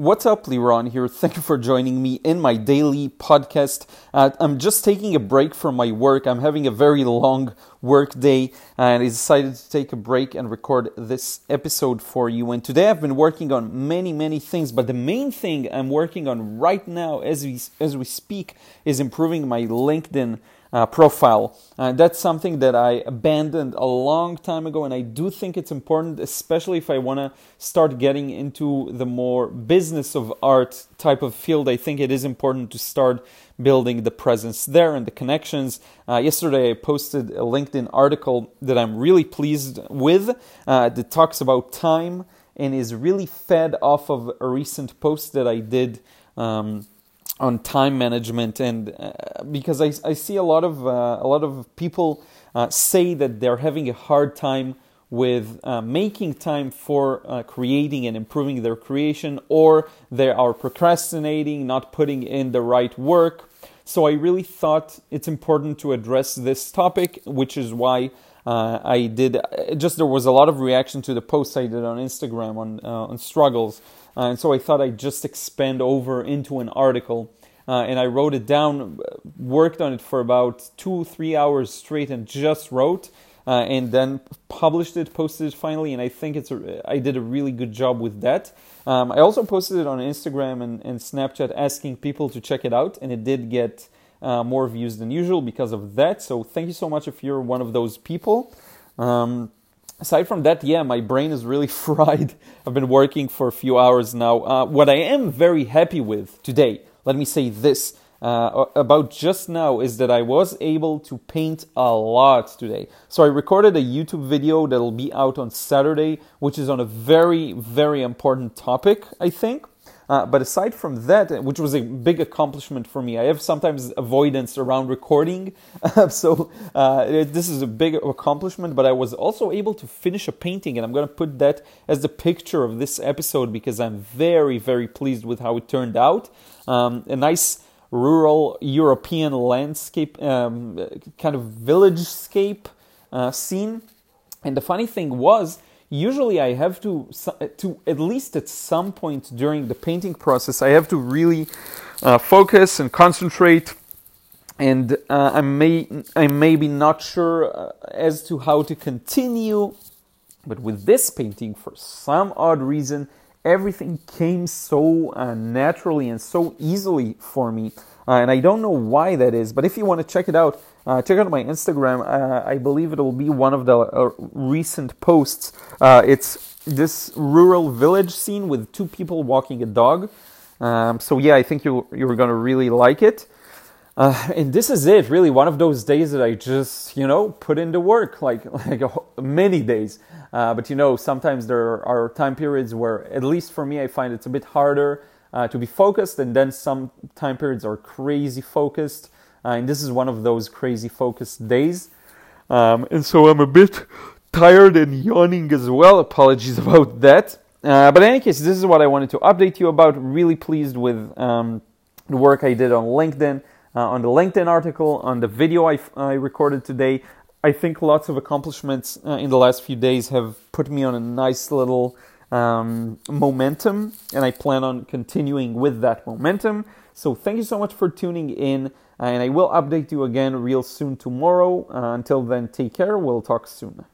What's up, Liron here. Thank you for joining me in my daily podcast. Uh, I'm just taking a break from my work. I'm having a very long work day and I decided to take a break and record this episode for you. And today I've been working on many, many things, but the main thing I'm working on right now as we, as we speak is improving my LinkedIn uh, profile. Uh, that's something that I abandoned a long time ago, and I do think it's important, especially if I want to start getting into the more business of art type of field. I think it is important to start building the presence there and the connections. Uh, yesterday, I posted a LinkedIn article that I'm really pleased with uh, that talks about time and is really fed off of a recent post that I did. Um, on time management and uh, because I, I see a lot of uh, a lot of people uh, say that they're having a hard time with uh, making time for uh, creating and improving their creation or they are procrastinating not putting in the right work. So I really thought it's important to address this topic which is why uh, I did just there was a lot of reaction to the post I did on Instagram on on struggles uh, and so I thought I'd just expand over into an article. Uh, and I wrote it down, worked on it for about two, three hours straight, and just wrote. Uh, and then published it, posted it finally, and I think it's a, I did a really good job with that. Um, I also posted it on Instagram and, and, Snapchat, asking people to check it out, and it did get uh, more views than usual because of that. So thank you so much if you're one of those people. Um, aside from that, yeah, my brain is really fried. I've been working for a few hours now. Uh, what I am very happy with today, let me say this uh, about just now, is that I was able to paint a lot today. So I recorded a YouTube video that'll be out on Saturday, which is on a very, very important topic, I think. Uh, but aside from that, which was a big accomplishment for me, I have sometimes avoidance around recording. so uh, this is a big accomplishment, but I was also able to finish a painting, and I'm going to put that as the picture of this episode because I'm very, very pleased with how it turned out. Um, a nice rural European landscape, um, kind of village scape uh, scene. And the funny thing was, usually I have to to at least at some point during the painting process I have to really uh, focus and concentrate. And uh, I may I may be not sure uh, as to how to continue. But with this painting for some odd reason everything came so uh, naturally and so easily for me uh, and I don't know why that is but if you want to check it out uh, check out my Instagram. Uh, I believe it will be one of the uh, recent posts. Uh, it's this rural village scene with two people walking a dog. Um, so yeah, I think you you're gonna really like it. Uh, and this is it, really, one of those days that I just, you know, put into work, like like a, many days. Uh, but you know, sometimes there are time periods where, at least for me, I find it's a bit harder to be focused, and then some time periods are crazy focused. Uh, and this is one of those crazy focused days. Um, and so I'm a bit tired and yawning as well. Apologies about that. Uh, but in any case, this is what I wanted to update you about. Really pleased with um, the work I did on LinkedIn, uh, on the LinkedIn article, on the video I, I recorded today. I think lots of accomplishments uh, in the last few days have put me on a nice little um, momentum, and I plan on continuing with that momentum. So, thank you so much for tuning in and I will update you again real soon tomorrow. Uh, until then, take care. We'll talk soon.